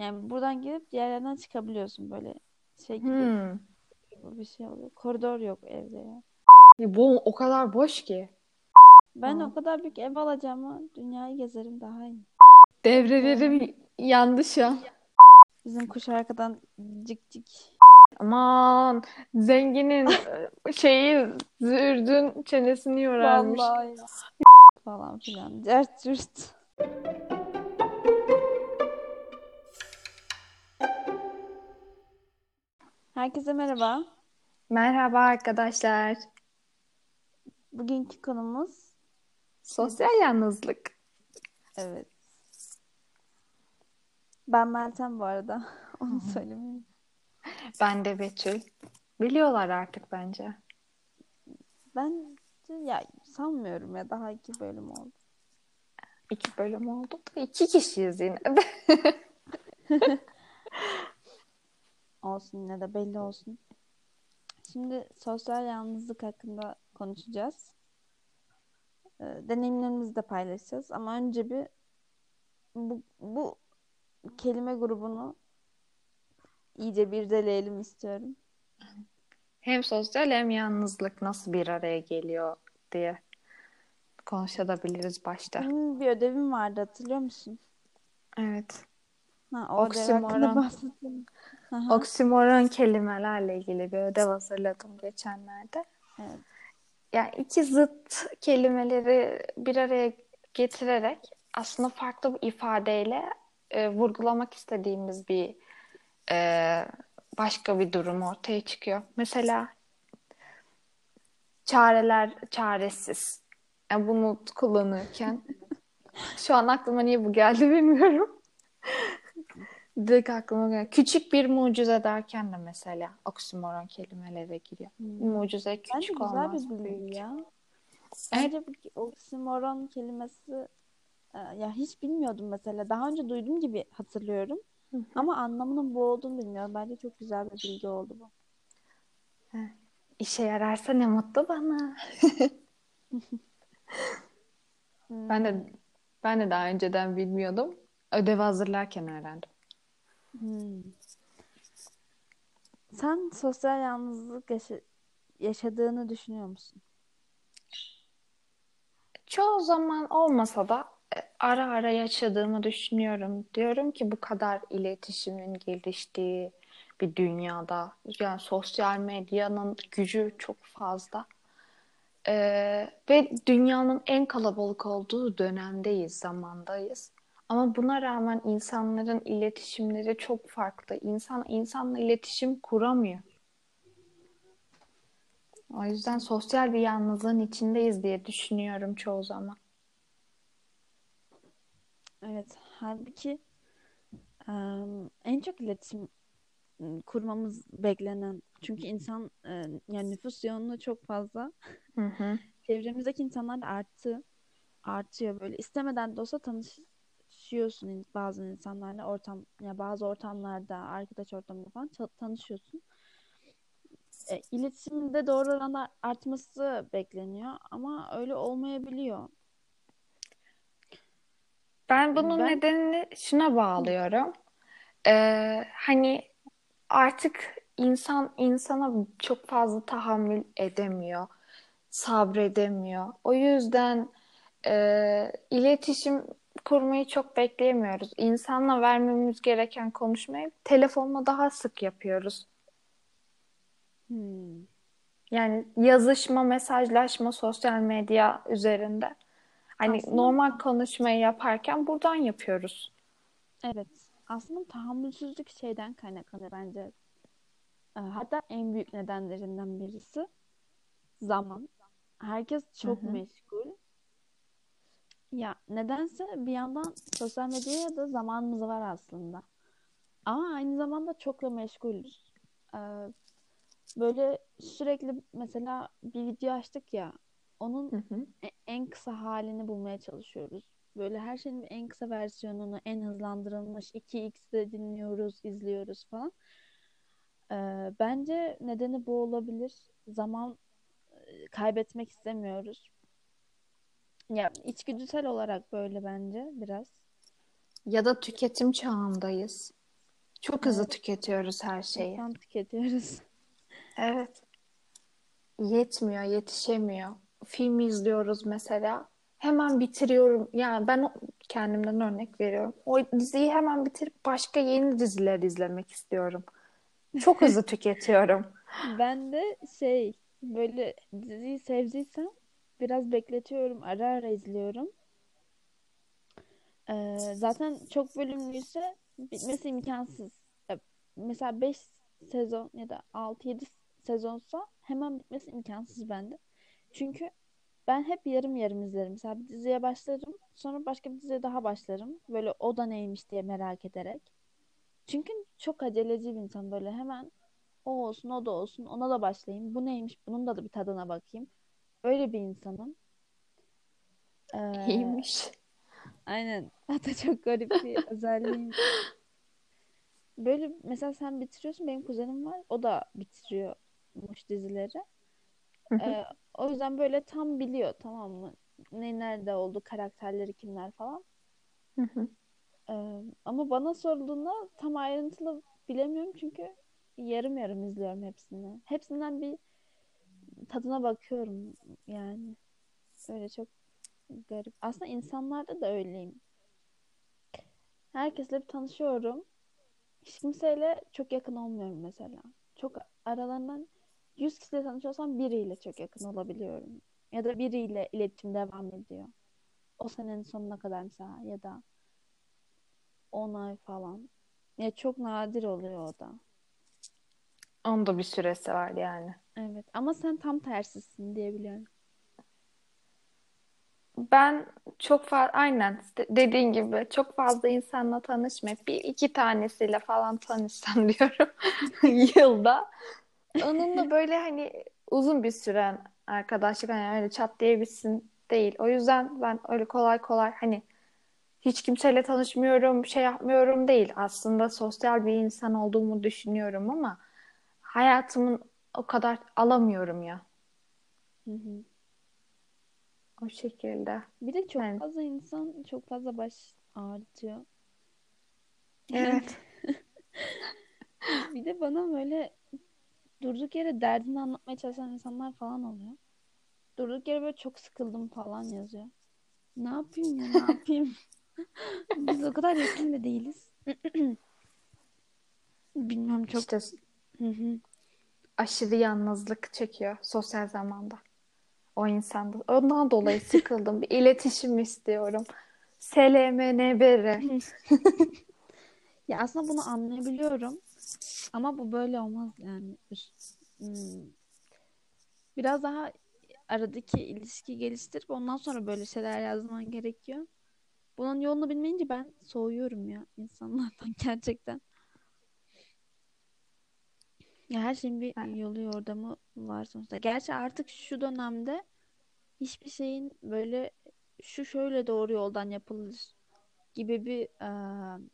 Yani buradan girip diğer yerden çıkabiliyorsun böyle şey gibi Hmm. bir şey oluyor. Koridor yok evde ya. Bu o kadar boş ki. Ben Aa. o kadar büyük ev alacağıma dünyayı gezerim daha iyi. Devrelerim yandı şu an. Bizim kuş arkadan cik cik. Aman zenginin e, şeyi zürdün çenesini yorarmış. Vallahi ya. falan filan. Cert cürt. Herkese merhaba. Merhaba arkadaşlar. Bugünkü konumuz Sosyal yalnızlık. evet. Ben Meltem bu arada. Onu söylemeyeyim. Ben de Betül. Biliyorlar artık bence. Ben ya sanmıyorum ya daha iki bölüm oldu. İki bölüm oldu iki kişiyiz yine. Olsun yine de belli olsun. Şimdi sosyal yalnızlık hakkında konuşacağız. Ee, deneyimlerimizi de paylaşacağız. Ama önce bir bu, bu kelime grubunu iyice bir deleyelim istiyorum. Hem sosyal hem yalnızlık nasıl bir araya geliyor diye konuşabiliriz başta. Benim bir ödevim vardı hatırlıyor musun? Evet. Ha, o Oksimoron. Aha, Oksimoron kelimelerle ilgili bir ödev hazırladım geçenlerde. evet. Yani iki zıt kelimeleri bir araya getirerek aslında farklı bir ifadeyle e, vurgulamak istediğimiz bir e, başka bir durum ortaya çıkıyor. Mesela çareler çaresiz. Yani bunu kullanırken şu an aklıma niye bu geldi bilmiyorum. Direkt aklıma geldi. Küçük bir mucize derken de mesela oksimoron kelimelere giriyor. Hmm. Mucize Bence küçük güzel olmaz, bir büyük. ya. Evet. Bence bu oksimoron kelimesi e, ya hiç bilmiyordum mesela. Daha önce duyduğum gibi hatırlıyorum. hı. Ama anlamının bu olduğunu bilmiyorum. Bence çok güzel bir bilgi oldu bu. İşe yararsa ne mutlu bana. Ben de ben de daha önceden bilmiyordum. Ödevi hazırlarken öğrendim. Hmm. Sen sosyal yalnızlık yaşa- yaşadığını düşünüyor musun? Çoğu zaman olmasa da e, ara ara yaşadığımı düşünüyorum. Diyorum ki bu kadar iletişimin geliştiği bir dünyada yani sosyal medyanın gücü çok fazla. Ee, ve dünyanın en kalabalık olduğu dönemdeyiz, zamandayız. Ama buna rağmen insanların iletişimleri çok farklı. İnsan insanla iletişim kuramıyor. O yüzden sosyal bir yalnızlığın içindeyiz diye düşünüyorum çoğu zaman. Evet. Halbuki en çok iletişim m, kurmamız beklenen çünkü insan yani nüfus yoğunluğu çok fazla. Hı hı. Çevremizdeki insanlar da arttı. Artıyor böyle. istemeden de olsa tanışıyorsun bazı insanlarla ortam ya bazı ortamlarda, arkadaş ortamında falan tanışıyorsun. E, iletişimde doğru oranda artması bekleniyor ama öyle olmayabiliyor. Ben bunun Ben nedenini şuna bağlıyorum. Ee, hani artık insan insana çok fazla tahammül edemiyor, sabredemiyor. O yüzden e, iletişim kurmayı çok bekleyemiyoruz. İnsanla vermemiz gereken konuşmayı telefonla daha sık yapıyoruz. Hmm. Yani yazışma, mesajlaşma sosyal medya üzerinde. Hani Aslında normal konuşmayı yaparken buradan yapıyoruz. evet. Aslında tahammülsüzlük şeyden kaynaklanıyor bence. E, Hatta en büyük nedenlerinden birisi zaman. Herkes çok hı. meşgul. Ya nedense bir yandan sosyal medyaya da zamanımız var aslında. Ama aynı zamanda çok da meşgulüz. Ee, böyle sürekli mesela bir video açtık ya, onun Hı hı. e- en kısa halini bulmaya çalışıyoruz. Böyle her şeyin en kısa versiyonunu, en hızlandırılmış 2x'de dinliyoruz, izliyoruz falan. Ee, bence nedeni bu olabilir. Zaman e, kaybetmek istemiyoruz. Ya içgüdüsel olarak böyle bence biraz. Ya da tüketim çağındayız. Çok hızlı tüketiyoruz her şeyi. Tam tüketiyoruz. Evet. Yetmiyor, yetişemiyor. Film izliyoruz mesela. Hemen bitiriyorum. Yani ben kendimden örnek veriyorum. O diziyi hemen bitirip başka yeni diziler izlemek istiyorum. Çok hızlı tüketiyorum. Ben de şey böyle diziyi sevdiysem biraz bekletiyorum. Ara ara izliyorum. Ee, zaten çok bölümlüyse bitmesi imkansız. Mesela 5 sezon ya da 6-7 sezonsa hemen bitmesi imkansız bende. Çünkü ben hep yarım yarım izlerim. Mesela bir diziye başlarım. Sonra başka bir diziye daha başlarım. Böyle o da neymiş diye merak ederek. Çünkü çok aceleci bir insan böyle hemen o olsun o da olsun ona da başlayayım. Bu neymiş bunun da bir tadına bakayım. Öyle bir insanım. Ee, İyiymiş. aynen. Hatta çok garip bir özelliğim. Böyle mesela sen bitiriyorsun benim kuzenim var. O da bitiriyormuş dizileri. Ee, o yüzden böyle tam biliyor tamam mı? Ne nerede oldu, karakterleri kimler falan. Ee, ama bana sorulduğunda tam ayrıntılı bilemiyorum çünkü yarım yarım izliyorum hepsini. Hepsinden bir tadına bakıyorum yani. Öyle çok garip. Aslında insanlarda da öyleyim. Herkesle bir tanışıyorum. Hiç kimseyle çok yakın olmuyorum mesela. Çok aralarından 100 kişiyle tanışıyorsam biriyle çok yakın olabiliyorum. Ya da biriyle iletişim devam ediyor. O senenin sonuna kadar mesela ya da 10 ay falan. Ya çok nadir oluyor o da. Onun da bir süresi var yani. Evet ama sen tam tersisin diyebiliyorum. Ben çok fazla aynen de- dediğin gibi çok fazla insanla tanışmayıp bir iki tanesiyle falan tanışsam diyorum yılda. Onunla böyle hani uzun bir süren arkadaşlık hani öyle çat diye değil. O yüzden ben öyle kolay kolay hani hiç kimseyle tanışmıyorum, şey yapmıyorum değil. Aslında sosyal bir insan olduğumu düşünüyorum ama hayatımın o kadar alamıyorum ya. Hı hı. O şekilde. Bir de çok Yani fazla insan çok fazla baş ağrıtıyor. evet. Bir de bana böyle durduk yere derdini anlatmaya çalışan insanlar falan oluyor. Durduk yere böyle çok sıkıldım falan yazıyor. Ne yapayım ya ne yapayım? Biz o kadar yakın da değiliz. Bilmem çok. İşte. Aşırı yalnızlık çekiyor sosyal zamanda. O insanda. Ondan dolayı sıkıldım. Bir iletişim istiyorum. SLMNBR. Ya aslında bunu anlayabiliyorum. Ama bu böyle olmaz yani. Hmm. Biraz daha aradaki ilişki geliştirip ondan sonra böyle şeyler yazman gerekiyor. Bunun yolunu bilmeyince ben soğuyorum ya insanlardan gerçekten. Ya her şeyin bir Yani yolu yordamı var sonuçta. Gerçi artık şu dönemde hiçbir şeyin böyle şu şöyle doğru yoldan yapılır gibi bir eee,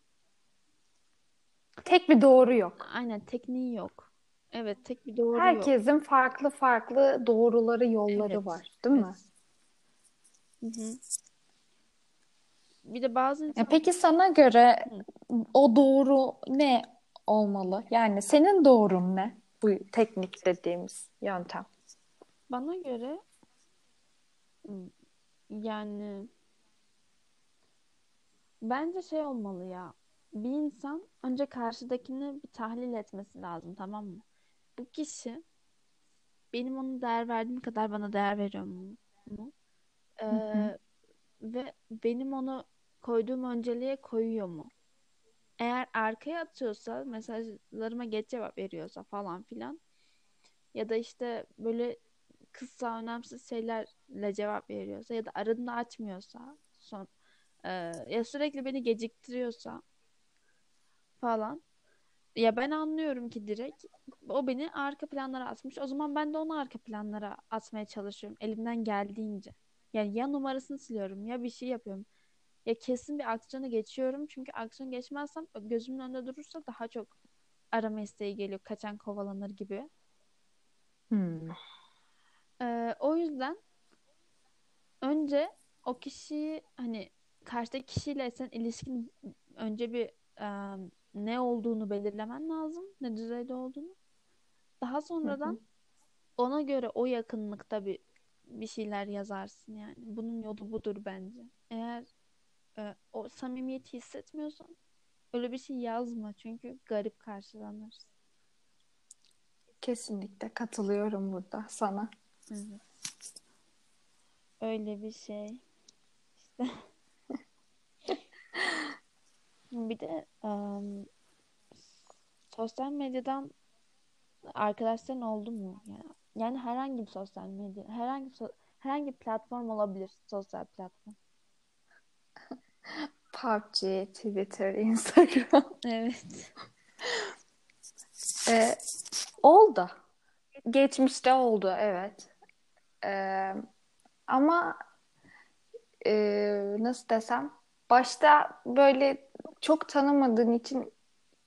tek bir doğru yok. aynen tekniği yok. Evet tek bir doğru yok. Herkesin farklı farklı doğruları, yolları Evet. var, değil mi? Evet. Hı hı. Bir de bazı Ya insan peki sana göre Hı. o doğru ne olmalı? Yani senin doğrun ne? Bu teknik dediğimiz yöntem. bana göre yani bence şey olmalı ya. Bir insan önce karşıdakini bir tahlil etmesi lazım tamam mı? Bu kişi benim ona değer verdiğim kadar bana değer veriyor mu? mu? Hı hı. Ee, ve benim onu koyduğum önceliğe koyuyor mu? Eğer arkaya atıyorsa, mesajlarıma geç cevap veriyorsa falan filan ya da işte böyle kısa önemsiz şeylerle cevap veriyorsa ya da aradığında açmıyorsa son e, ya sürekli beni geciktiriyorsa falan ya ben anlıyorum ki direkt o beni arka planlara atmış. O zaman ben de onu arka planlara atmaya çalışıyorum elimden geldiğince. Yani ya numarasını siliyorum ya bir şey yapıyorum. Ya kesin bir aksiyona geçiyorum. Çünkü aksiyon geçmezsem gözümün önünde durursa daha çok arama isteği geliyor. Kaçan kovalanır gibi. Hmm. Ee, o yüzden önce o kişiyi hani karşıdaki kişiyle sen ilişkin önce bir e, ne olduğunu belirlemen lazım. Ne düzeyde olduğunu. Daha sonradan hı. ona göre o yakınlıkta bir bir şeyler yazarsın yani. Bunun yolu budur bence. Eğer e, o samimiyeti hissetmiyorsan öyle bir şey yazma çünkü garip karşılanır. Kesinlikle katılıyorum burada sana. Evet. Öyle bir şey. İşte bir de em, sosyal medyadan arkadaşların oldu mu? Yani, yani herhangi bir sosyal medya, herhangi herhangi bir platform olabilir, sosyal platform. PUBG, Twitter, Instagram. Evet. Ee, oldu. Geçmişte oldu, evet. Ee, ama e, nasıl desem başta böyle çok tanımadığın için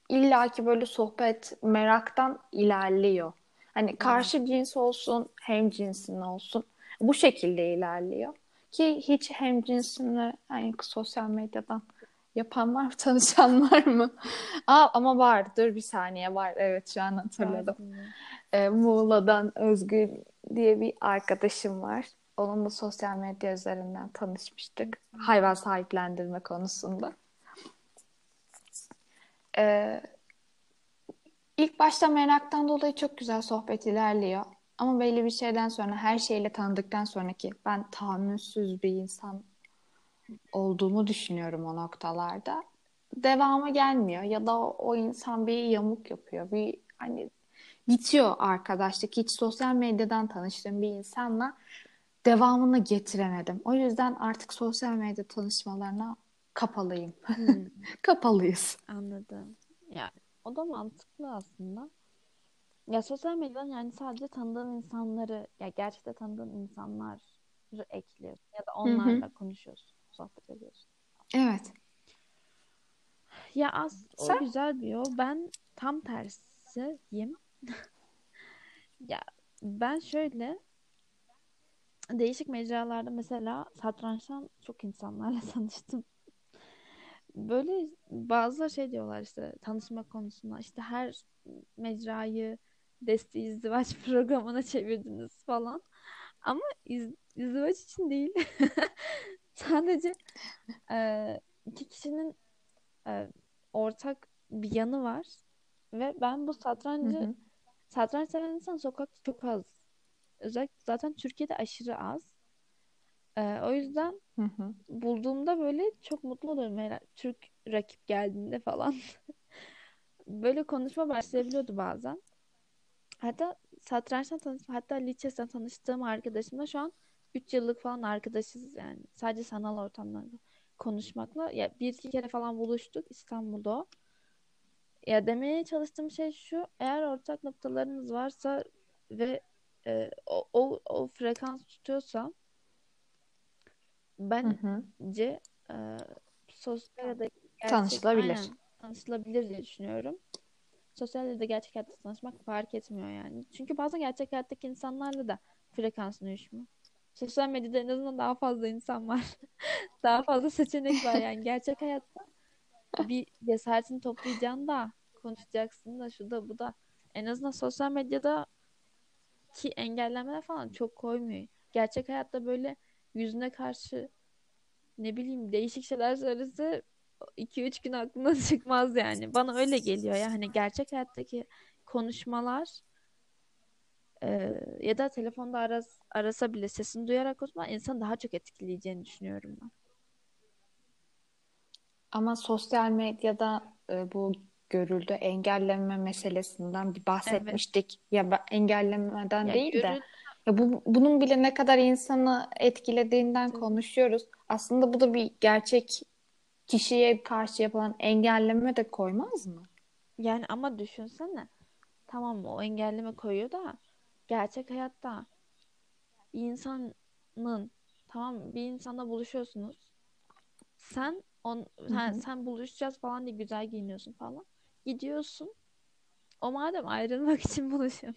illaki böyle sohbet meraktan ilerliyor. Hani karşı cins olsun, hem cinsin olsun. Bu şekilde ilerliyor. Ki hiç hem cinsinle hani sosyal medyadan yapan var mı, tanışan var mı? Aa, ama var. Dur bir saniye var. Evet şu an hatırladım. Ee, Muğla'dan Özgür diye bir arkadaşım var. Onunla sosyal medya üzerinden tanışmıştık. Hayvan sahiplendirme konusunda. Ee, ilk başta meraktan dolayı çok güzel sohbet ilerliyor. Ama belli bir şeyden sonra her şeyle tanıdıktan sonraki ben tahammülsüz bir insan olduğumu düşünüyorum o noktalarda. Devamı gelmiyor ya da o, o insan bir yamuk yapıyor. Bir hani bitiyor arkadaşlık. Hiç sosyal medyadan tanıştığım bir insanla devamını getiremedim. O yüzden artık sosyal medya tanışmalarına kapalıyım. Hmm, Kapalıyız. anladım. Yani o da mantıklı aslında. Ya sosyal medyadan yani sadece tanıdığın insanları, ya gerçekten tanıdığın insanları ekliyorsun ya da onlarla konuşuyorsun, sohbet ediyorsun. Evet. Ya az o güzel bir yol. Ben tam tersiyim. Ya ben şöyle değişik mecralarda mesela satrançtan çok insanlarla tanıştım. Böyle bazıları şey diyorlar işte tanışma konusunda işte her mecrayı Desti izdivaç programına çevirdiniz falan. Ama iz, izdivaç için değil. Sadece e, iki kişinin e, ortak bir yanı var. Ve ben bu Hı satrancı hı. satranç seven insan sokakta çok az. Özellikle zaten Türkiye'de aşırı az. E, o yüzden Hı hı. bulduğumda böyle çok mutlu oluyorum. Her Türk rakip geldiğinde falan. Böyle konuşma başlayabiliyordu bazen. Hatta satrançtan tanıştım. Hatta liseden tanıştığım arkadaşımla şu an 3 yıllık falan arkadaşız yani. Sadece sanal ortamlarda konuşmakla. Ya bir iki kere falan buluştuk İstanbul'da. o. Ya demeye çalıştığım şey şu. Eğer ortak noktalarınız varsa ve e, o, o, o frekans tutuyorsa Hı bence hı. e, sosyal ya da gerçek Tanışılabilir. aynen tanışılabilir diye düşünüyorum. Sosyal ya da gerçek hayatta tanışmak fark etmiyor yani. Çünkü bazen gerçek hayattaki insanlarla da frekansın uyuşmuyor. Sosyal medyada en azından daha fazla insan var. Daha fazla seçenek var yani. Gerçek hayatta bir cesaretini toplayacaksın da konuşacaksın da şu da bu da. En azından sosyal medyada ki engellemeler falan çok koymuyor. Gerçek hayatta böyle yüzüne karşı ne bileyim değişik şeyler söylese 2-3 gün aklına çıkmaz yani. Bana öyle geliyor ya. Hani gerçek hayattaki konuşmalar e, ya da telefonda aras, arasa bile sesini duyarak konuşma insan daha çok etkileyeceğini düşünüyorum ben. Ama sosyal medyada e, bu görüldü engelleme meselesinden bir Evet. bahsetmiştik. Ya ben engellemeden Ya değil de ya bu bunun bile ne kadar insanı etkilediğinden konuşuyoruz. Aslında bu da bir gerçek kişiye karşı yapılan engelleme de koymaz mı? yani ama düşünsene tamam o engelleme koyuyor da gerçek hayatta bir insanın tamam bir insanla buluşuyorsunuz. Sen on, Hı sen, sen buluşacağız falan diye güzel giyiniyorsun falan. Gidiyorsun. O madem ayrılmak için buluşuyor.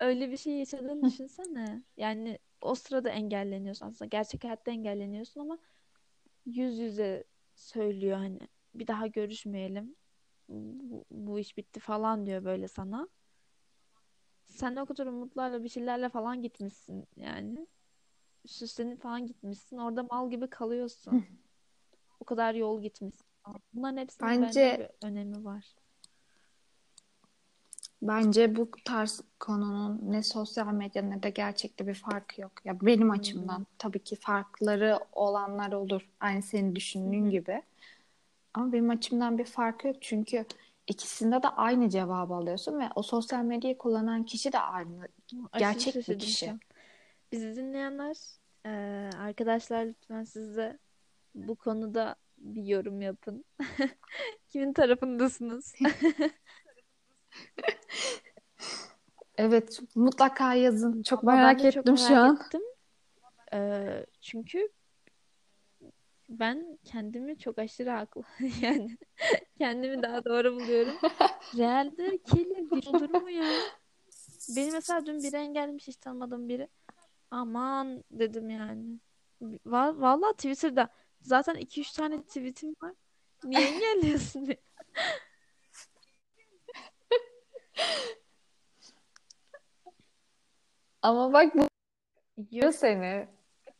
Öyle bir şey yaşadığını düşünsene. Yani o sırada engelleniyorsun aslında. Gerçek hayatta engelleniyorsun ama yüz yüze söylüyor hani bir daha görüşmeyelim. bu, bu iş bitti falan diyor böyle sana. Sen de o kadar umutlarla bir şeylerle falan gitmişsin yani. Süslenip falan gitmişsin. Orada mal gibi kalıyorsun. O kadar yol gitmişsin. Bunların hepsinin bence Bence bir önemi var. Bence bu tarz konunun ne sosyal medya ne de gerçekte bir farkı yok. Ya benim açımdan tabii ki farkları olanlar olur. Aynı senin düşündüğün gibi. Ama benim açımdan bir farkı yok çünkü ikisinde de aynı cevabı alıyorsun ve o sosyal medyayı kullanan kişi de aynı Aşırı gerçek bir kişi. Bizi dinleyenler, eee, arkadaşlar lütfen siz de bu konuda bir yorum yapın. Kimin tarafındasınız? Evet, mutlaka yazın. Çok Ama merak de çok ettim şu merak an. ettim. Eee, çünkü ben kendimi çok aşırı haklı. Yani kendimi daha doğru buluyorum. Realde kirli bir olur mu ya? Beni mesela dün biri engellemiş hiç tanımadığım biri. Aman dedim yani. Va vallahi Twitter'da zaten iki üç tane tweetim var. Niye engelliyorsun beni? Ama bak bu Yok seni.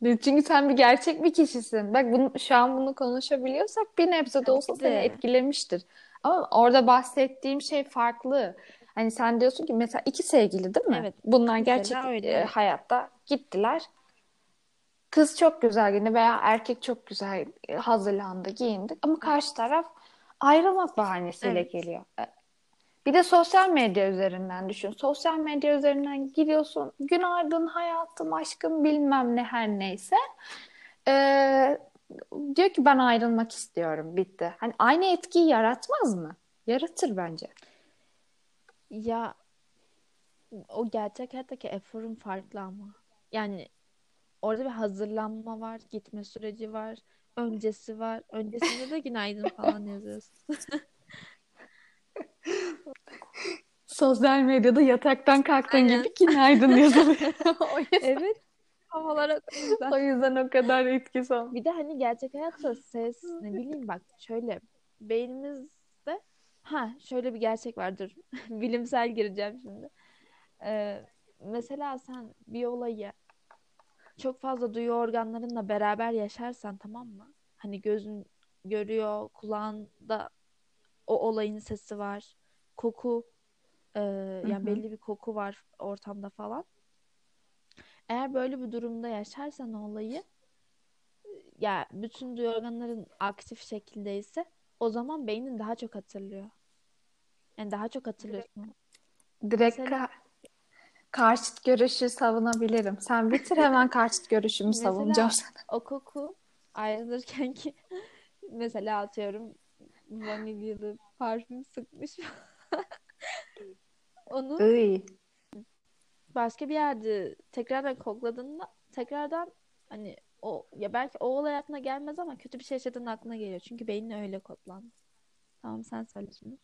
Çünkü sen bir gerçek bir kişisin. Bak bunu, şu an bunu konuşabiliyorsak bir nebze de olsa seni de. etkilemiştir. Ama orada bahsettiğim şey farklı. Hani sen diyorsun ki mesela iki sevgili değil mi? Evet. Bunlar gerçek öyle e, evet. hayatta gittiler. Kız çok güzel giyindi veya erkek çok güzel e, hazırlandı, giyindi. Ama karşı taraf ayrılmak bahanesiyle Evet. geliyor. Bir de sosyal medya üzerinden düşün. Sosyal medya üzerinden giriyorsun. Günaydın hayatım, aşkım bilmem ne her neyse. Ee, diyor ki ben ayrılmak istiyorum. Bitti. Hani aynı etkiyi yaratmaz mı? Yaratır bence. Ya o gerçek hayattaki eforun farklı ama. Yani orada bir hazırlanma var, gitme süreci var, öncesi var. Öncesinde de günaydın falan yazıyorsun. Sosyal medyada yataktan kalktığın Aynen. gibi günaydın yazılıyor. O yüzden, Evet. O yüzden. o yüzden o kadar etkisi olmuyor. Bir de hani gerçek hayatta ses ne bileyim bak şöyle beynimizde ha şöyle bir gerçek vardır. Bilimsel gireceğim şimdi. Ee, mesela sen bir olayı çok fazla duyu organlarınla beraber yaşarsan tamam mı? Hani gözün görüyor, kulağında o olayın sesi var. Koku e, yani belli bir koku var ortamda falan. Eğer böyle bir durumda yaşarsan o olayı ya bütün duyu organların aktif şekildeyse o zaman beynin daha çok hatırlıyor. Yani daha çok hatırlıyorsun. Direkt Mesela ka- karşıt görüşü savunabilirim. Sen bitir hemen karşıt görüşümü savunacağım sana. o koku ayrılırken ki mesela atıyorum vanilyalı parfüm sıkmış onu Iy. başka bir yerde tekrardan kokladığında tekrardan hani o ya belki o olay aklına gelmez ama kötü bir şey yaşadığın aklına geliyor. Çünkü beynin öyle kodlandı. Tamam sen söyle şimdi.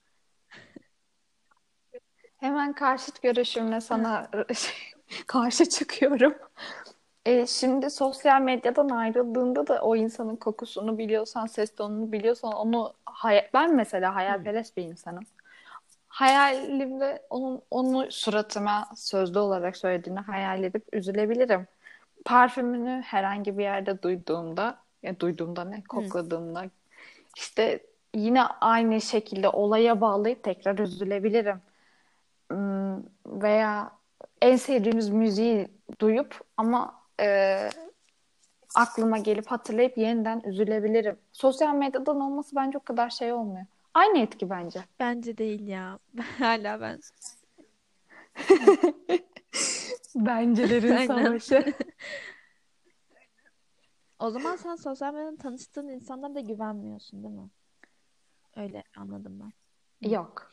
Hemen karşıt görüşümle sana karşı çıkıyorum. E, şimdi sosyal medyadan ayrıldığında da o insanın kokusunu biliyorsan, ses tonunu biliyorsan onu hay- ben mesela hı, hayalperest bir insanım. Hayalimde onun onu suratıma sözlü olarak söylediğini hayal edip üzülebilirim. Parfümünü herhangi bir yerde duyduğumda, ya duyduğumda ne, hı. kokladığımda işte yine aynı şekilde olaya bağlayıp tekrar üzülebilirim. Hmm, Veya en sevdiğimiz müziği duyup ama e, aklıma gelip hatırlayıp yeniden üzülebilirim. Sosyal medyadan olması bence o kadar şey olmuyor. Aynı etki bence. Bence değil ya. Hala ben. Bencelerin savaşı. O zaman sen sosyal medyadan tanıştığın insanlara da güvenmiyorsun, değil mi? Öyle anladım ben. Yok.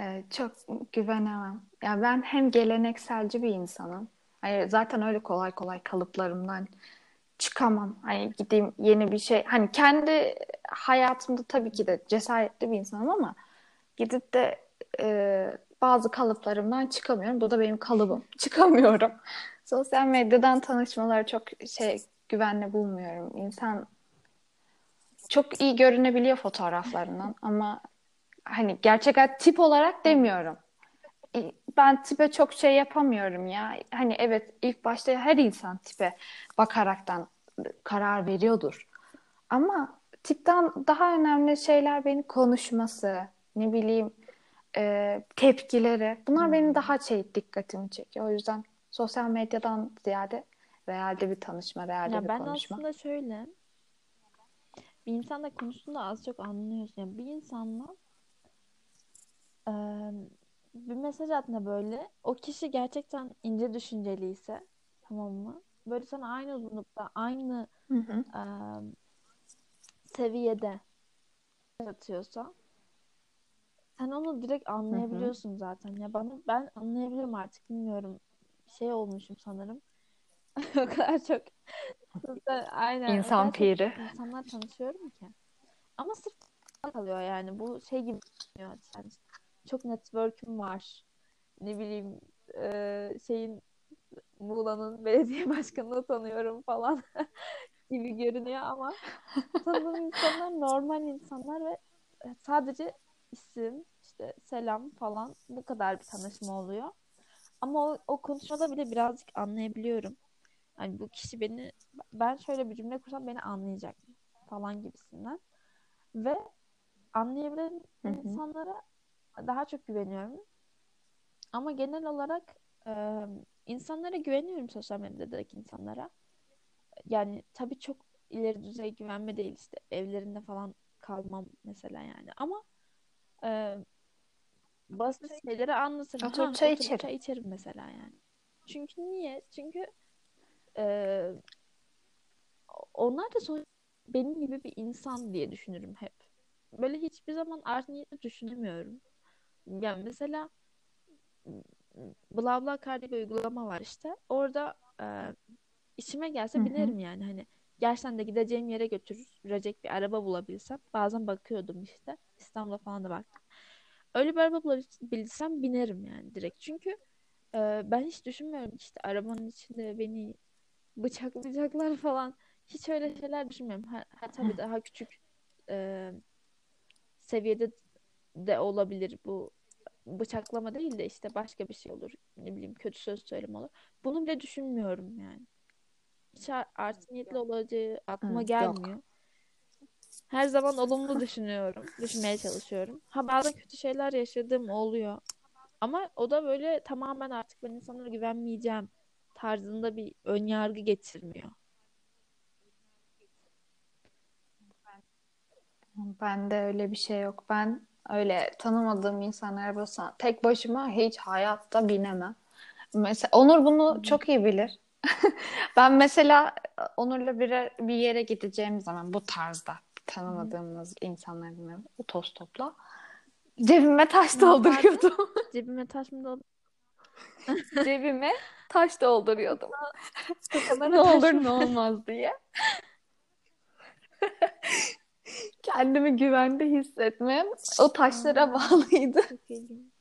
Ee, çok güvenemem. Ya ben hem gelenekselci bir insanım. Hani zaten öyle kolay kolay kalıplarımdan çıkamam. Hani gideyim yeni bir şey. Hani kendi hayatımda tabii ki de cesaretli bir insanım ama gidip de e, bazı kalıplarımdan çıkamıyorum. Bu da benim kalıbım. Çıkamıyorum. Sosyal medyadan tanışmaları çok şey güvenli bulmuyorum. İnsan çok iyi görünebiliyor fotoğraflarından ama hani gerçek tip olarak demiyorum. Ben tipe çok şey yapamıyorum ya. Hani evet ilk başta her insan tipe bakaraktan karar veriyordur. Ama tipten daha önemli şeyler beni konuşması, ne bileyim e, tepkileri. Bunlar benim daha şey dikkatimi çekiyor. O yüzden sosyal medyadan ziyade realde bir tanışma, realde Ya bir ben konuşma. aslında şöyle bir insanla konuştuğunda az çok anlıyorsun. Yani bir insanla bir mesaj attığında böyle o kişi gerçekten ince düşünceliyse tamam mı? Böyle sana aynı uzunlukta, aynı Hı hı. eee, seviyede atıyorsa sen onu direkt Hı hı. anlayabiliyorsun zaten. Ya bana ben anlayabiliyorum artık bilmiyorum. Şey olmuşum sanırım. O kadar çok aynen İnsan piri. insanlar tanışıyorum ki. Ama sırf kalıyor yani. Bu şey gibi yani çok network'üm var. Ne bileyim e, şeyin Muğla'nın belediye başkanını tanıyorum falan gibi görünüyor ama tanıdığım insanlar normal insanlar ve sadece isim, işte selam falan bu kadar bir tanışma oluyor. Ama o, o konuşmada bile birazcık anlayabiliyorum. Hani bu kişi beni ben şöyle bir cümle kursam beni anlayacak falan gibisinden. Ve anlayabilen Hı hı. insanlara daha çok güveniyorum. Ama genel olarak e, insanlara güveniyorum sosyal medyadaki insanlara. Yani tabii çok ileri düzey güvenme değil işte evlerinde falan kalmam mesela yani. Ama e, basit şeyleri anlatırım. Otur Ha, çay oturup içerim. çay içerim mesela yani. Çünkü niye? Çünkü e, onlar da sonuçta benim gibi bir insan diye düşünürüm hep. Böyle hiçbir zaman art niyetli düşünemiyorum. Yani mesela BlaBlaCar diye bir uygulama var işte. Orada e, işime Hı gelse binerim yani. Hani gerçekten de gideceğim yere götürecek bir araba bulabilsem. Bazen bakıyordum işte. İstanbul'a falan da baktım. Öyle bir araba bulabilsem binerim yani direkt. Çünkü e, ben hiç düşünmüyorum işte arabanın içinde beni bıçaklayacaklar falan. Hiç öyle şeyler düşünmüyorum. Ha, ha, tabii daha küçük e, seviyede de olabilir bu bıçaklama değil de işte başka bir şey olur. Ne bileyim kötü söz söyleme olur. Bunu bile düşünmüyorum yani. Hiç ar- art niyetli olacağı aklıma Hı, yok. gelmiyor. Her zaman olumlu düşünüyorum. Düşünmeye çalışıyorum. Ha bazen kötü şeyler yaşadığım oluyor. Ama o da böyle tamamen artık ben insanlara güvenmeyeceğim tarzında bir ön yargı getirmiyor. Bende öyle bir şey yok. Ben öyle tanımadığım insanlara basın tek başıma hiç hayatta binemem. Mesela Onur bunu çok iyi bilir. Ben mesela Onur'la bir, bir yere gideceğim zaman bu tarzda tanımadığımız insanların otostopla cebime taş dolduruyordum. Cebime taş mı doldu? Cebime taş dolduruyordum. Ne olur ne olmaz diye. Kendimi güvende hissetmem o taşlara bağlıydı. ilginç.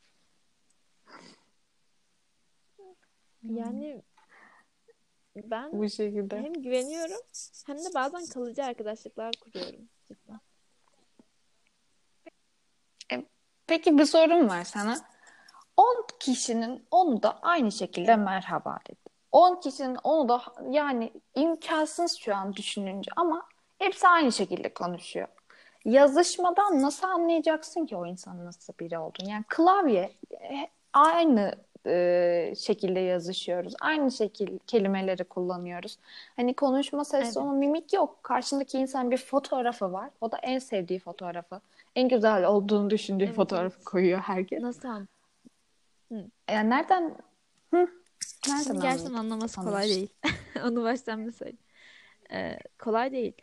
Yani ben Bu şekilde. hem güveniyorum hem de bazen kalıcı arkadaşlıklar kuruyorum cidden. E, Peki bir sorum var sana. 10 kişinin onu da aynı şekilde merhaba dedi. 10 kişinin onu da yani imkansız şu an düşününce ama hepsi aynı şekilde konuşuyor. Yazışmadan nasıl anlayacaksın ki o insanın nasıl biri olduğunu? Yani klavye e, aynı e, şekilde yazışıyoruz. Aynı şekilde kelimeleri kullanıyoruz. Hani konuşma sesi Evet. onun mimik yok. Karşındaki insan bir fotoğrafı var. O da en sevdiği fotoğrafı. En güzel olduğunu düşündüğü Evet fotoğrafı evet. koyuyor herkes. Nasıl? Hı. Yani nereden hı, nereden gerçekten anlaması kolay değil. Onu baştan bir söyleyeyim. Ee, kolay değil.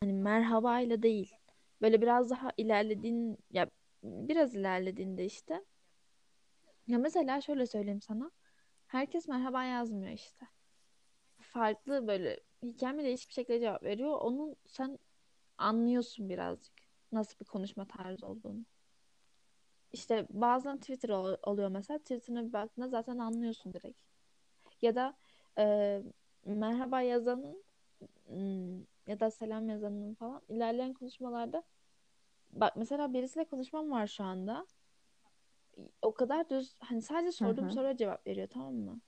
Hani merhabayla değil. Böyle biraz daha ilerlediğin ya biraz ilerlediğinde işte. Ya mesela şöyle söyleyeyim sana. Herkes merhaba yazmıyor işte. Farklı böyle hikayeme değişik bir şekilde cevap veriyor. Onun sen anlıyorsun birazcık nasıl bir konuşma tarzı olduğunu. İşte bazen Twitter ol- oluyor mesela. Twitter'ına bir baktığında zaten anlıyorsun direkt. Ya da e, merhaba yazanın ya da selam yazanın falan ilerleyen konuşmalarda bak mesela birisiyle konuşmam var şu anda. O kadar düz hani sadece sorduğum hı. soruya cevap veriyor tamam mı?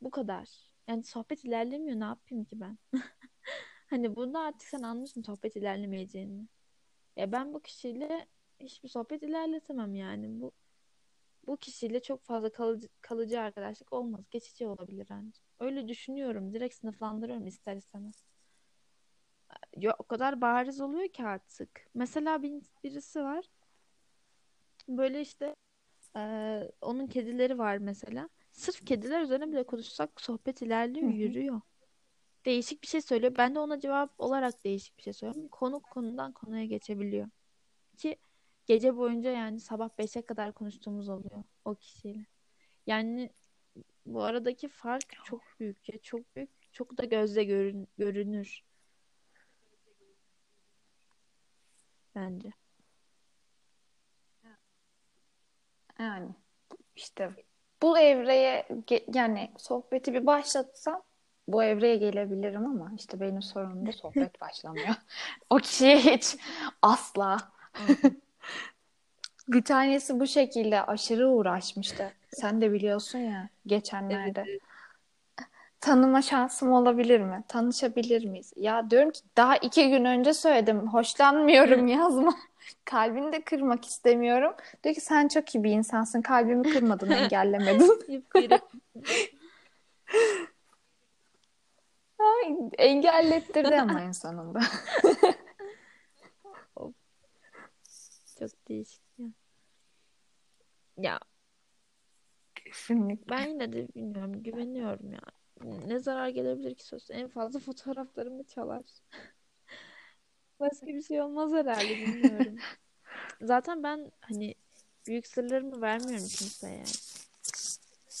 Bu kadar. Yani sohbet ilerlemiyor ne yapayım ki ben? Hani bunda artık sen anlıyorsun sohbet ilerlemeyeceğini. Ya ben bu kişiyle hiçbir sohbet ilerletemem yani. Bu bu kişiyle çok fazla kalıcı, kalıcı arkadaşlık olmaz. Geçici olabilir ancak. Öyle düşünüyorum. Direkt sınıflandırıyorum ister istemez. Ya o kadar bariz oluyor ki artık. Mesela bir, birisi var. Böyle işte eee, onun kedileri var mesela. Sırf kediler üzerine bile konuşsak sohbet ilerliyor, yürüyor. Değişik bir şey söylüyor. Ben de ona cevap olarak değişik bir şey söylüyorum. Konu konudan konuya geçebiliyor. Ki gece boyunca yani sabah beşe kadar konuştuğumuz oluyor o kişiyle. Yani bu aradaki fark çok büyük ya çok büyük. Çok da gözle görün görünür bence. Yani işte bu evreye yani sohbeti bir başlatsam bu evreye gelebilirim ama işte benim sorunum sohbet başlamıyor. O kişiye hiç asla. Bir tanesi bu şekilde aşırı uğraşmıştı. Sen de biliyorsun ya Evet, geçenlerde. evet. Tanıma şansım olabilir mi? Tanışabilir miyiz? Ya diyorum ki daha iki gün önce söyledim. Hoşlanmıyorum yazma. Kalbini de kırmak istemiyorum. Diyor ki sen çok iyi bir insansın. Kalbimi kırmadın, engellemedin. Ay, engellettirdi ama en sonunda. Çok değişik ya. Ya Kesinlikle. ben yine de bilmiyorum güveniyorum ya. Ne zarar gelebilir ki söz? En fazla fotoğraflarımı çalar. Başka bir şey olmaz herhalde bilmiyorum. Zaten ben hani büyük sırlarımı vermiyorum kimseye.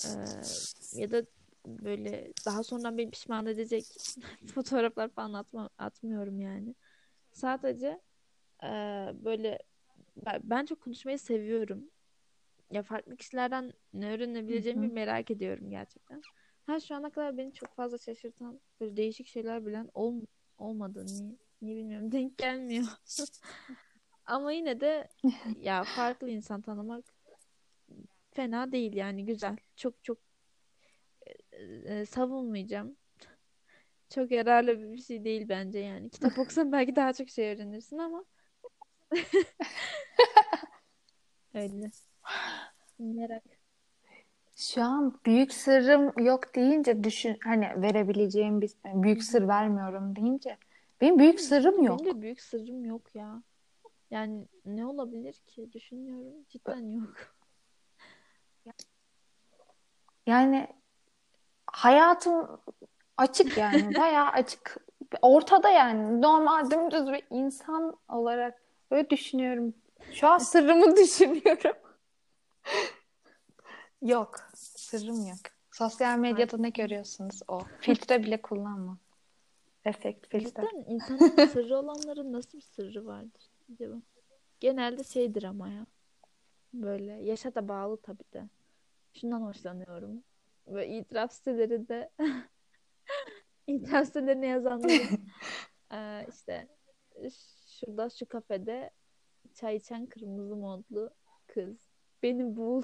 Ee, ya da böyle daha sonradan beni pişman edecek fotoğraflar falan atma, atmıyorum yani. Sadece e, böyle ben, çok konuşmayı seviyorum. Ya farklı kişilerden ne öğrenebileceğimi merak ediyorum gerçekten. Ha şu ana kadar beni çok fazla şaşırtan böyle değişik şeyler bilen ol, olmadı. Niye? Niye bilmiyorum. Denk gelmiyor. Ama yine de ya farklı insan tanımak fena değil yani güzel. Çok çok e, savunmayacağım. Çok yararlı bir şey değil bence yani. Kitap okusan belki daha çok şey öğrenirsin ama öyle. Merak. Şu an büyük sırrım yok deyince düşün hani verebileceğim bir büyük sır vermiyorum deyince benim büyük sırrım Benim yok. de büyük sırrım yok ya. Yani ne olabilir ki? Düşünüyorum. Cidden yok. Yani hayatım açık yani bayağı açık. Ortada yani normal dümdüz bir insan olarak böyle düşünüyorum. Şu an sırrımı düşünüyorum. Yok, sırrım yok. Sosyal medyada ne görüyorsunuz o? Filtre bile kullanma. Efekt filtre. Cidden insanın sırrı olanların nasıl bir sırrı vardır acaba? Genelde şeydir ama ya. Böyle yaşa da bağlı tabii de. Şundan hoşlanıyorum. Ve itiraf sitelerinde itiraf sitelerine yazanların eee, işte şurada şu kafede çay içen kırmızı montlu kız. Beni bul.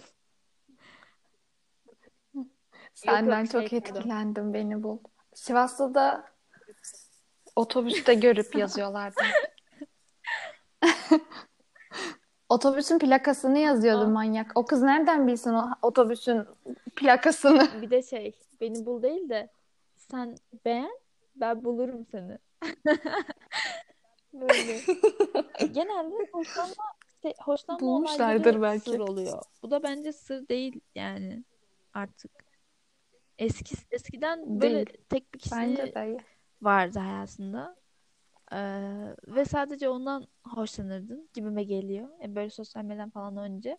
Senden yok çok şey etkilendim beni bul. Sivas'ta da otobüste görüp yazıyorlardı. Otobüsün plakasını yazıyordu Aa, manyak. O kız nereden bilsin o otobüsün plakasını? bir de şey beni bul değil de sen beğen ben bulurum seni. Böyle. Genelde hoşlanma şey, hoşlanma Bulmuşlardır olayları sır belki. oluyor. Bu da bence sır değil yani artık. Eski eskiden böyle Değil. tek bir kişi vardı hayatında. Ee, ve sadece ondan hoşlanırdın gibime geliyor. E, böyle sosyal medyadan falan önce.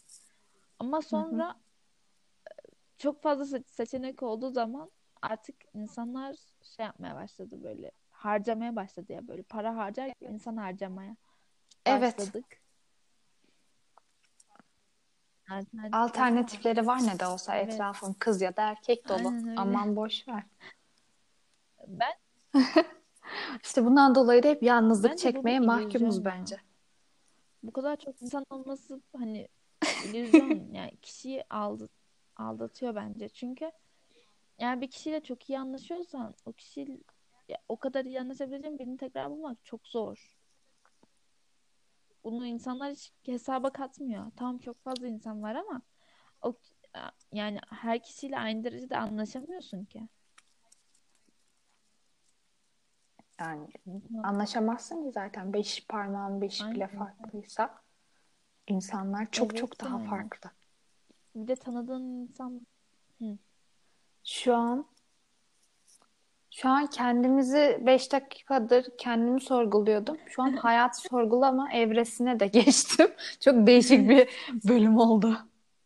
Ama Hı hı. sonra çok fazla se- seçenek olduğu zaman artık insanlar şey yapmaya başladı böyle harcamaya başladı ya böyle para harcar insan harcamaya Evet. başladık. Alternatifleri var. Alternatifleri var ne de olsa Evet. etrafım kız ya da erkek dolu. Aman boş ver. Ben İşte bundan dolayı da hep yalnızlık bence çekmeye mahkumuz bence. bu kadar çok insan olması hani illüzyon yani kişiyi aldı, aldatıyor bence. Çünkü eğer bir kişiyle çok iyi anlaşıyorsan o kişi o kadar iyi anlaşabileceğin birini tekrar bulmak çok zor. Bunu insanlar hiç hesaba katmıyor. Tamam çok fazla insan var ama o yani her kişiyle aynı derecede anlaşamıyorsun ki. Yani anlaşamazsın ki zaten beş parmağın beş Aynen. bile farklıysa insanlar çok Evet, çok daha yani. farklı. Bir de tanıdığın insan Şu an şu an kendimizi 5 dakikadır kendimi sorguluyordum. Şu an hayat sorgulama evresine de geçtim. Çok değişik bir bölüm oldu.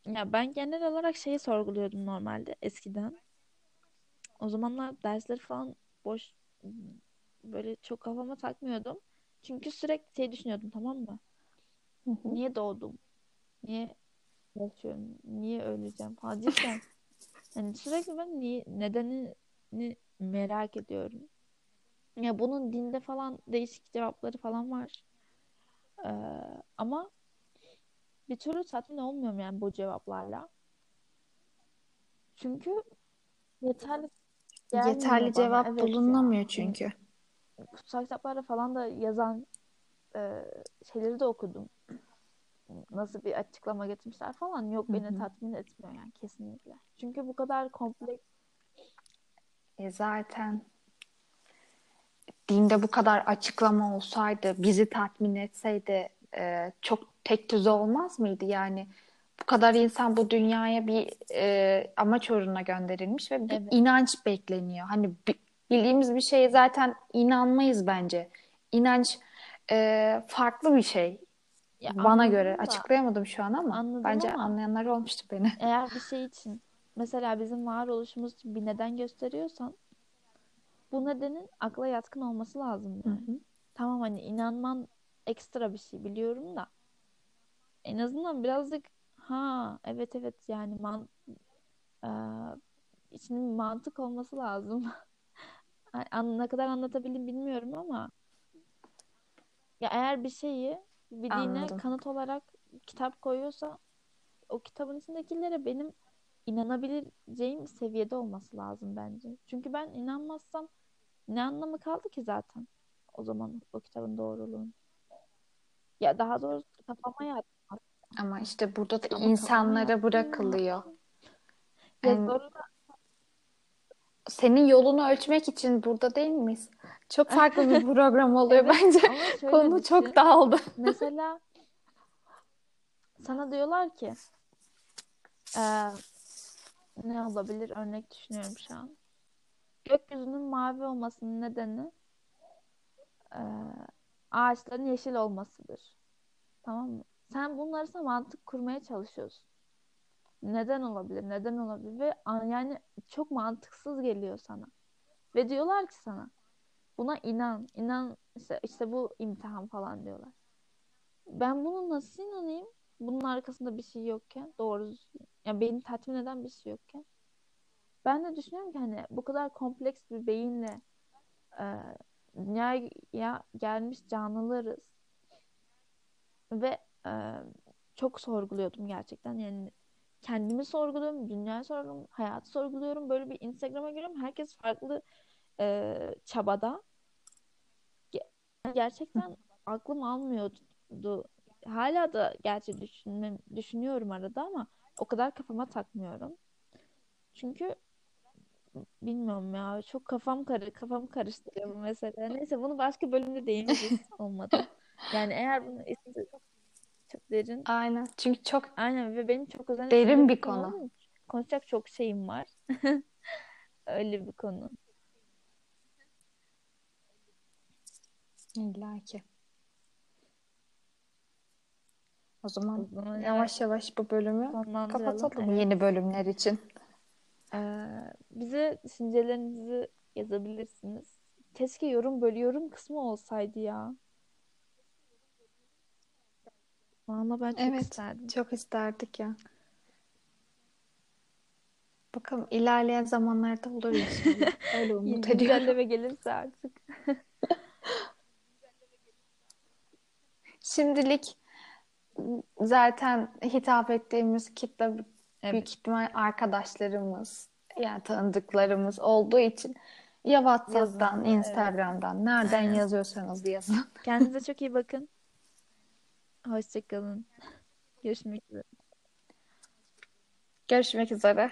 Ya ben genel olarak şeyi sorguluyordum normalde eskiden. O zamanlar dersleri falan boş böyle çok kafama takmıyordum. Çünkü sürekli şey düşünüyordum tamam mı? Hı hı. Niye doğdum? Niye yaşıyorum? Niye öleceğim? Ha cidden. Yani sürekli ben niye, nedenini merak ediyorum. Ya bunun dinde falan değişik cevapları falan var. Ee, ama bir türlü tatmin olmuyorum yani bu cevaplarla. Çünkü yeterli Yeterli bana. cevap Evet bulunamıyor ya. çünkü. Kutsal kitaplarda falan da yazan e, şeyleri de okudum. Nasıl bir açıklama getirmişler falan. Yok Hı beni hı. tatmin etmiyor yani kesinlikle. Çünkü bu kadar kompleks E zaten dinde bu kadar açıklama olsaydı, bizi tatmin etseydi e, çok tek düze olmaz mıydı? Yani bu kadar insan bu dünyaya bir e, amaç uğruna gönderilmiş ve bir Evet. inanç bekleniyor. Hani bi- bildiğimiz bir şeye zaten inanmayız bence. İnanç e, farklı bir şey. ya Bana göre da açıklayamadım şu an ama anladım bence ama anlayanlar olmuştu beni. eğer bir şey için mesela bizim varoluşumuz bir neden gösteriyorsan bu nedenin akla yatkın olması lazım Hı yani. hı. Tamam hani inanman ekstra bir şey biliyorum da en azından birazcık ha evet evet yani man, eee içinin mantık olması lazım. An- Ne kadar anlatabildim bilmiyorum ama ya eğer bir şeyi bir dine Anladım. kanıt olarak kitap koyuyorsa o kitabın içindekilere benim inanabileceğim seviyede olması lazım bence. Çünkü ben inanmazsam ne anlamı kaldı ki zaten o zaman o kitabın doğruluğun. Ya daha doğrusu kafama yatmaz. Ama işte burada da Ama insanlara bırakılıyor. Ya En- zorla senin yolunu ölçmek için burada değil miyiz? Çok farklı bir program oluyor Evet bence. Konu düşün. çok dağıldı. Mesela sana diyorlar ki ne olabilir örnek düşünüyorum şu an. Gökyüzünün mavi olmasının nedeni eee, ağaçların yeşil olmasıdır. Tamam mı? Sen bunun arasında mantık kurmaya çalışıyorsun. Neden olabilir? Neden olabilir? Ve an- yani çok mantıksız geliyor sana. Ve diyorlar ki sana buna inan. İnan işte, işte bu imtihan falan diyorlar. Ben bunu nasıl inanayım? Bunun arkasında bir şey yokken doğru ya beni tatmin eden bir şey yokken. Ben de düşünüyorum ki hani bu kadar kompleks bir beyinle e, dünyaya gelmiş canlılarız ve e, çok sorguluyordum gerçekten yani kendimi sorguluyorum, dünyayı sorguluyorum, hayatı sorguluyorum. Böyle bir Instagram'a giriyorum. Herkes farklı e, çabada. Ge- Gerçekten aklım almıyordu. Hala da gerçi düşünmem, düşünüyorum arada ama o kadar kafama takmıyorum. Çünkü bilmiyorum ya çok kafam karı kafam karıştırıyor bu mesele. Neyse bunu başka bölümde değiniriz olmadı. Yani eğer bunu çok derin. Aynen. Çünkü çok Aynen ve benim çok özel derin bir konu konu. konuşacak çok şeyim var. Öyle bir konu. İlla ki. O zaman zaman yavaş yavaş bu bölümü kapatalım Evet. yeni bölümler için. Ee, bize düşüncelerinizi yazabilirsiniz. Keşke yorum böyle yorum kısmı olsaydı ya. Vallahi ben çok Evet, isterdim. çok isterdik ya. Bakalım ilerleyen zamanlarda olur inşallah. Öyle umut ediyorum. güncelleme gelirse artık. Şimdilik zaten hitap ettiğimiz kitle evet. büyük ihtimal arkadaşlarımız yani tanıdıklarımız olduğu için ya WhatsApp'tan, yazın, Instagram'dan evet. nereden yazıyorsanız yazın. Kendinize çok iyi bakın. Hoşçakalın. Görüşmek üzere. Görüşmek üzere.